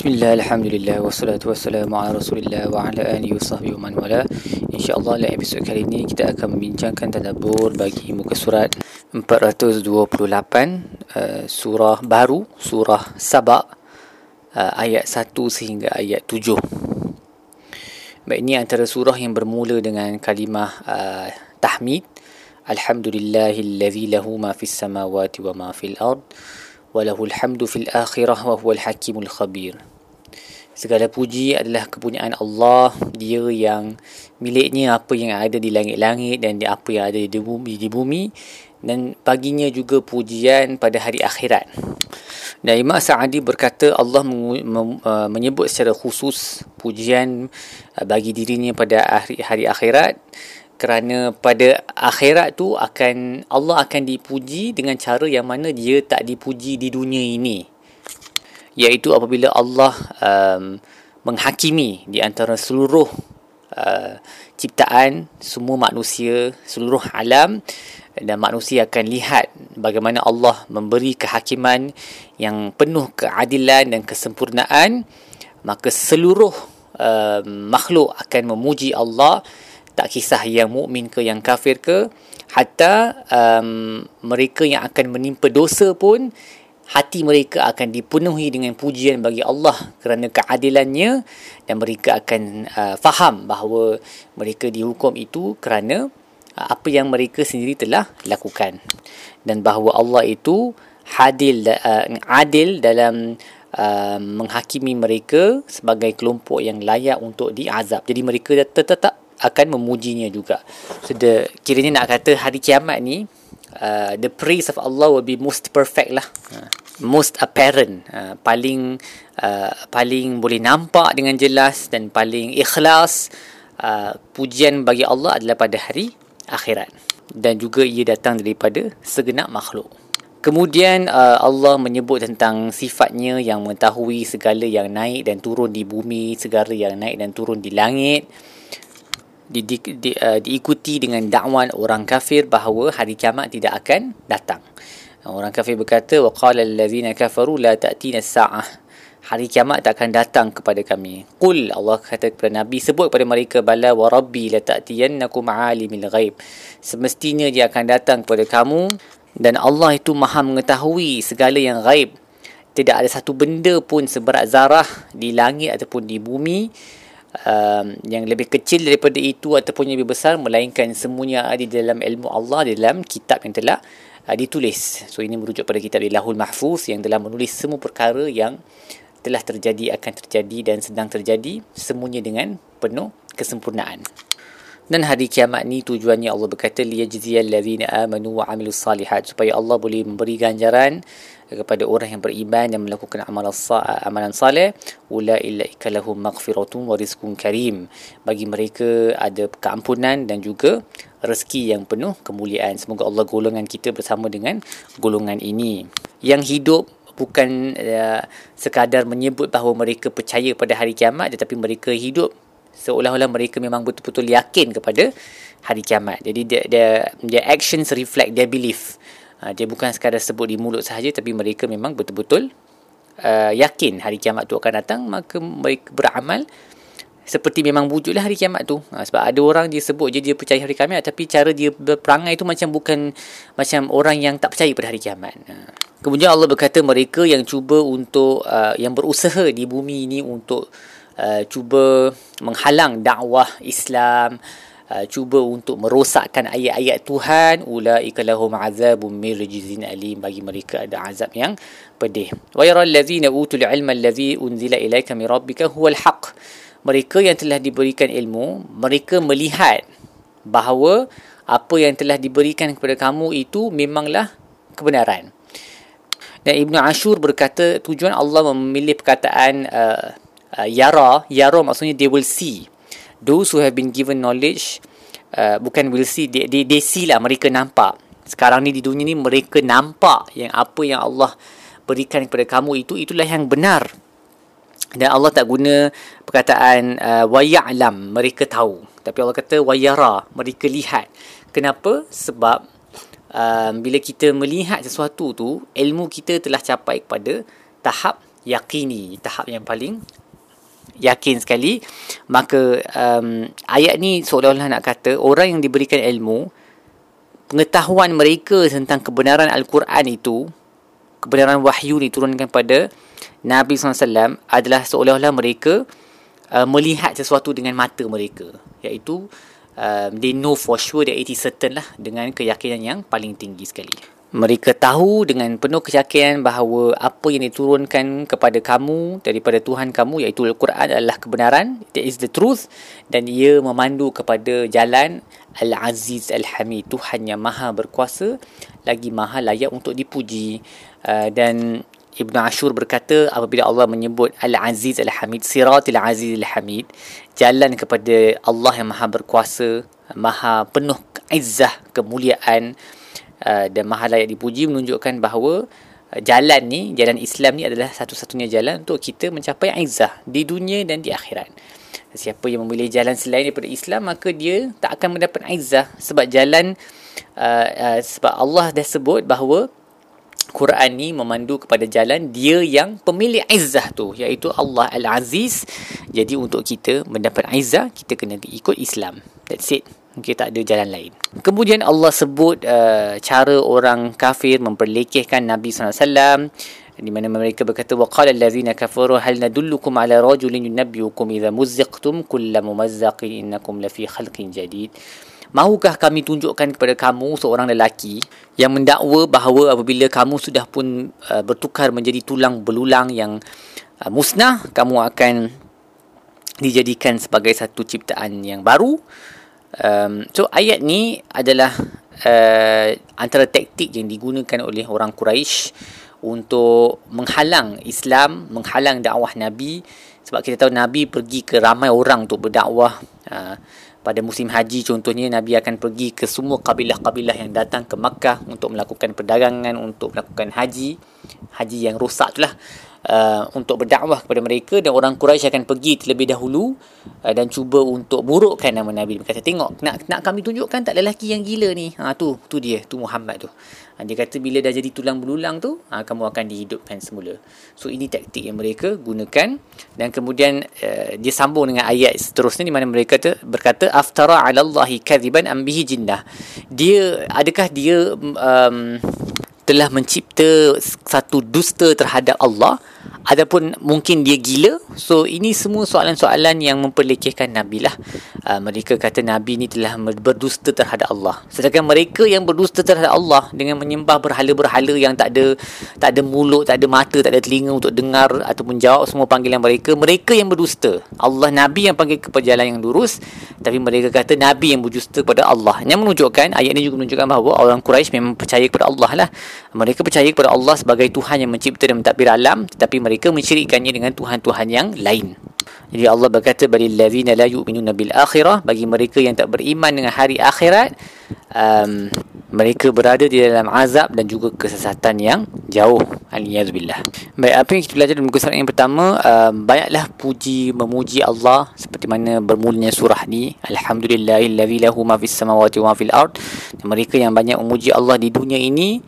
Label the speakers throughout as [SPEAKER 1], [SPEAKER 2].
[SPEAKER 1] Bismillah, Alhamdulillah, wassalatu wassalamu ala rasulillah wa ala alihi wa sahbihi wa man wala. InsyaAllah dalam episod kali ini kita akan membincangkan tadabur bagi muka surat 428 uh, Surah baru, Surah Sabak uh, Ayat 1 sehingga ayat 7 Baik, ini antara surah yang bermula dengan kalimah uh, tahmid. Alhamdulillahillazi lahu ma fis samawati wa ma fil ard hamdu fil akhirah wa huwal hakimul khabir segala puji adalah kepunyaan Allah. Dia yang miliknya apa yang ada di langit-langit dan apa yang ada di bumi di bumi. Dan baginya juga pujian pada hari akhirat. Dan Imam Sa'adi berkata Allah uh, menyebut secara khusus pujian uh, bagi dirinya pada hari, hari akhirat. Kerana pada akhirat tu akan Allah akan dipuji dengan cara yang mana dia tak dipuji di dunia ini iaitu apabila Allah um, menghakimi di antara seluruh uh, ciptaan semua manusia seluruh alam dan manusia akan lihat bagaimana Allah memberi kehakiman yang penuh keadilan dan kesempurnaan maka seluruh uh, makhluk akan memuji Allah. Tak kisah yang mukmin ke yang kafir ke. Hatta um, mereka yang akan menimpa dosa pun hati mereka akan dipenuhi dengan pujian bagi Allah kerana keadilannya dan mereka akan uh, faham bahawa mereka dihukum itu kerana uh, apa yang mereka sendiri telah lakukan dan bahawa Allah itu hadil uh, adil dalam uh, menghakimi mereka sebagai kelompok yang layak untuk diazab jadi mereka tetap akan memujinya juga. So the, kiranya nak kata hari kiamat ni uh, the praise of Allah will be most perfect lah. Uh, most apparent, uh, paling uh, paling boleh nampak dengan jelas dan paling ikhlas uh, pujian bagi Allah adalah pada hari akhirat dan juga ia datang daripada segenap makhluk. Kemudian uh, Allah menyebut tentang sifatnya yang mengetahui segala yang naik dan turun di bumi, segala yang naik dan turun di langit di, di, di, uh, diikuti dengan dakwan orang kafir bahawa hari kiamat tidak akan datang. Orang kafir berkata waqala allazina kafaru la ta'tina as-sa'ah. Hari kiamat tak akan datang kepada kami. Qul Allah kata kepada Nabi sebut kepada mereka bala wa rabbi la ta'tiyannakum 'alimil ghaib. Semestinya dia akan datang kepada kamu dan Allah itu Maha mengetahui segala yang gaib. Tidak ada satu benda pun seberat zarah di langit ataupun di bumi um, yang lebih kecil daripada itu ataupun yang lebih besar melainkan semuanya ada di dalam ilmu Allah di dalam kitab yang telah uh, ditulis. So ini merujuk pada kitab Ilahul Mahfuz yang telah menulis semua perkara yang telah terjadi akan terjadi dan sedang terjadi semuanya dengan penuh kesempurnaan. Dan hari kiamat ni tujuannya Allah berkata liyajziyal ladzina amanu wa amilus salihat. Supaya Allah boleh memberi ganjaran kepada orang yang beriman dan melakukan amalan amalan saleh. Ulaika lahum maghfiratun wa rizqun karim. Bagi mereka ada keampunan dan juga rezeki yang penuh kemuliaan. Semoga Allah golongan kita bersama dengan golongan ini. Yang hidup bukan uh, sekadar menyebut bahawa mereka percaya pada hari kiamat tetapi mereka hidup seolah-olah mereka memang betul-betul yakin kepada hari kiamat. Jadi dia dia their actions reflect their belief. Uh, dia bukan sekadar sebut di mulut sahaja tapi mereka memang betul-betul uh, yakin hari kiamat tu akan datang maka mereka beramal seperti memang wujudlah hari kiamat tu. Ha, sebab ada orang dia sebut je dia percaya hari kiamat tapi cara dia berperangai tu macam bukan macam orang yang tak percaya pada hari kiamat. Ha. Kemudian Allah berkata mereka yang cuba untuk uh, yang berusaha di bumi ini untuk Uh, cuba menghalang dakwah Islam. Uh, cuba untuk merosakkan ayat-ayat Tuhan. Ulaika lahum azabun min rijzin alim. Bagi mereka ada azab yang pedih. Wa yara allazina utul ilma allazi unzila ilaika min rabbika huwal haqq. Mereka yang telah diberikan ilmu mereka melihat bahawa apa yang telah diberikan kepada kamu itu memanglah kebenaran. Dan Ibnu Ashur berkata tujuan Allah memilih perkataan uh, uh, yara yara maksudnya they will see. Those who have been given knowledge uh, bukan will see they, they, they see lah mereka nampak. Sekarang ni di dunia ni mereka nampak yang apa yang Allah berikan kepada kamu itu itulah yang benar. Dan Allah tak guna perkataan uh, waya'lam mereka tahu. Tapi Allah kata wayara mereka lihat. Kenapa? Sebab um, bila kita melihat sesuatu tu ilmu kita telah capai kepada tahap yakini tahap yang paling yakin sekali maka um, ayat ni seolah-olah nak kata orang yang diberikan ilmu pengetahuan mereka tentang kebenaran al-Quran itu kebenaran wahyu diturunkan pada Nabi SAW adalah seolah-olah mereka uh, melihat sesuatu dengan mata mereka. Iaitu um, they know for sure that it is certain lah dengan keyakinan yang paling tinggi sekali mereka tahu dengan penuh keyakinan bahawa apa yang diturunkan kepada kamu daripada Tuhan kamu iaitu Al-Quran adalah kebenaran. That is the truth. Dan ia memandu kepada jalan Al-Aziz Al-Hamid Tuhan yang maha berkuasa lagi maha layak untuk dipuji. Uh, dan Ibn Ashur berkata apabila Allah menyebut Al-Aziz Al-Hamid Siratil Aziz Al-Hamid jalan kepada Allah yang maha berkuasa maha penuh izzah kemuliaan Uh, dan mahal layak dipuji menunjukkan bahawa uh, jalan ni, jalan Islam ni adalah satu-satunya jalan untuk kita mencapai izzah di dunia dan di akhirat. Siapa yang memilih jalan selain daripada Islam maka dia tak akan mendapat izzah sebab jalan uh, uh, sebab Allah dah sebut bahawa Quran ni memandu kepada jalan dia yang pemilik izzah tu iaitu Allah Al-Aziz. Jadi untuk kita mendapat izzah kita kena ikut Islam. That's it. Okay, tak ada jalan lain. Kemudian Allah sebut uh, cara orang kafir memperlekehkan Nabi SAW di mana mereka berkata waqala allazina kafaru hal nadullukum ala rajulin yunabbiukum idza muzziqtum kulla mumazzaqin innakum lafi khalqin jadid Mahukah kami tunjukkan kepada kamu seorang lelaki yang mendakwa bahawa apabila kamu sudah pun uh, bertukar menjadi tulang belulang yang uh, musnah, kamu akan dijadikan sebagai satu ciptaan yang baru? Um, so ayat ni adalah uh, antara taktik yang digunakan oleh orang Quraisy untuk menghalang Islam, menghalang dakwah Nabi. Sebab kita tahu Nabi pergi ke ramai orang untuk berdakwah. Uh, pada musim haji contohnya Nabi akan pergi ke semua kabilah-kabilah yang datang ke Makkah untuk melakukan perdagangan untuk melakukan haji. Haji yang rosak tu lah uh, untuk berdakwah kepada mereka dan orang Quraisy akan pergi terlebih dahulu uh, dan cuba untuk burukkan nama Nabi. Dia kata tengok nak nak kami tunjukkan tak lelaki yang gila ni. Ha tu tu dia, tu Muhammad tu. Ha, dia kata bila dah jadi tulang belulang tu, ha, kamu akan dihidupkan semula. So ini taktik yang mereka gunakan dan kemudian uh, dia sambung dengan ayat seterusnya di mana mereka kata berkata aftara 'ala Allahi kadhiban am bihi jinnah. Dia adakah dia um, telah mencipta satu dusta terhadap Allah Adapun mungkin dia gila So ini semua soalan-soalan yang memperlekehkan Nabi lah. Uh, Mereka kata Nabi ni telah berdusta terhadap Allah. Sedangkan mereka yang berdusta terhadap Allah Dengan menyembah berhala-berhala yang tak ada Tak ada mulut, tak ada mata, tak ada telinga untuk dengar Ataupun jawab semua panggilan mereka Mereka yang berdusta. Allah Nabi yang panggil ke jalan yang lurus Tapi mereka kata Nabi yang berdusta kepada Allah. Yang menunjukkan, ayat ini juga menunjukkan bahawa Orang Quraisy memang percaya kepada Allah lah. Mereka percaya kepada Allah sebagai Tuhan yang mencipta dan mentadbir alam Tetapi mereka mensyirikkannya dengan tuhan-tuhan yang lain. Jadi Allah berkata bagi allazina la yu'minuna bil akhirah. Bagi mereka yang tak beriman dengan hari akhirat um, mereka berada di dalam azab dan juga kesesatan yang jauh. Aliyazubillah. Baik apa yang kita belajar dalam muka surat yang pertama? Um, banyaklah puji memuji Allah seperti mana bermulanya surah ni. Alhamdulillahillazi lahu ma fis samawati wa fil ard. Mereka yang banyak memuji Allah di dunia ini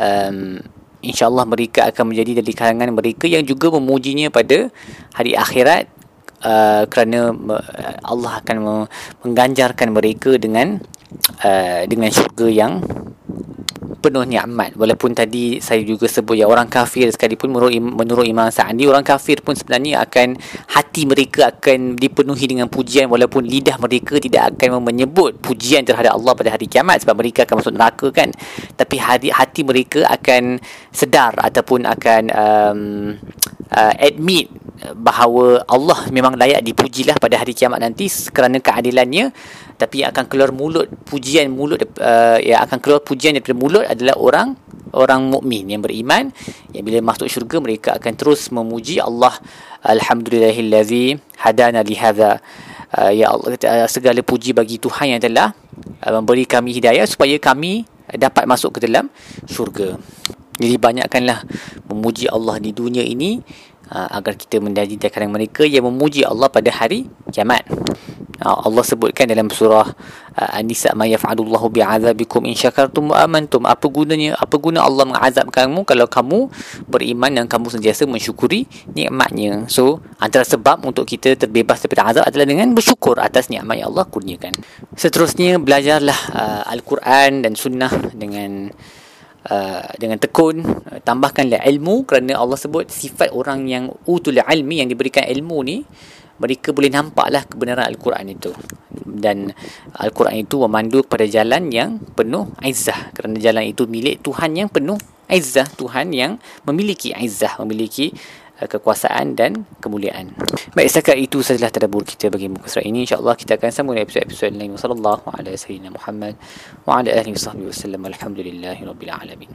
[SPEAKER 1] um, insyaallah mereka akan menjadi dari kalangan mereka yang juga memujinya pada hari akhirat uh, kerana uh, Allah akan mengganjarkan mereka dengan uh, dengan syurga yang penuh nikmat. Walaupun tadi saya juga sebut ya orang kafir sekalipun menurut menurut Imam Sa'di orang kafir pun sebenarnya akan hati mereka akan dipenuhi dengan pujian walaupun lidah mereka tidak akan menyebut pujian terhadap Allah pada hari kiamat sebab mereka akan masuk neraka kan? Tapi hati hati mereka akan sedar ataupun akan um, uh, admit bahawa Allah memang layak dipujilah pada hari kiamat nanti kerana keadilannya. Tapi akan keluar mulut pujian mulut uh, ya akan keluar pujian daripada mulut adalah orang orang mukmin yang beriman. Yang bila masuk syurga mereka akan terus memuji Allah. Alhamdulillahillazi hadana li hadza uh, ya Allah uh, segala puji bagi Tuhan yang telah uh, memberi kami hidayah supaya kami dapat masuk ke dalam syurga. Jadi banyakkanlah memuji Allah di dunia ini agar kita menjadi dari mereka yang memuji Allah pada hari kiamat. uh, Allah sebutkan dalam surah uh, An-Nisa ma yaf'alullahu bi'adzabikum in syakartum wa amantum apa gunanya apa guna Allah mengazab kamu kalau kamu beriman dan kamu sentiasa mensyukuri nikmatnya so antara sebab untuk kita terbebas daripada azab adalah dengan bersyukur atas nikmat yang Allah kurniakan seterusnya belajarlah uh, al-Quran dan sunnah dengan Uh, dengan tekun uh, tambahkanlah ilmu kerana Allah sebut sifat orang yang utul ilmi yang diberikan ilmu ni mereka boleh nampaklah kebenaran al-Quran itu. Dan al-Quran itu memandu kepada jalan yang penuh izzah. Kerana jalan itu milik Tuhan yang penuh izzah. Tuhan yang memiliki izzah memiliki kekuasaan dan kemuliaan. Baik setakat itu sajalah tadabbur kita bagi muka surat ini. Insya-Allah kita akan sambung episod-episod lain. Wassallallahu ala sayyidina wa ala alihi wasallam. Alhamdulillahirabbil alamin.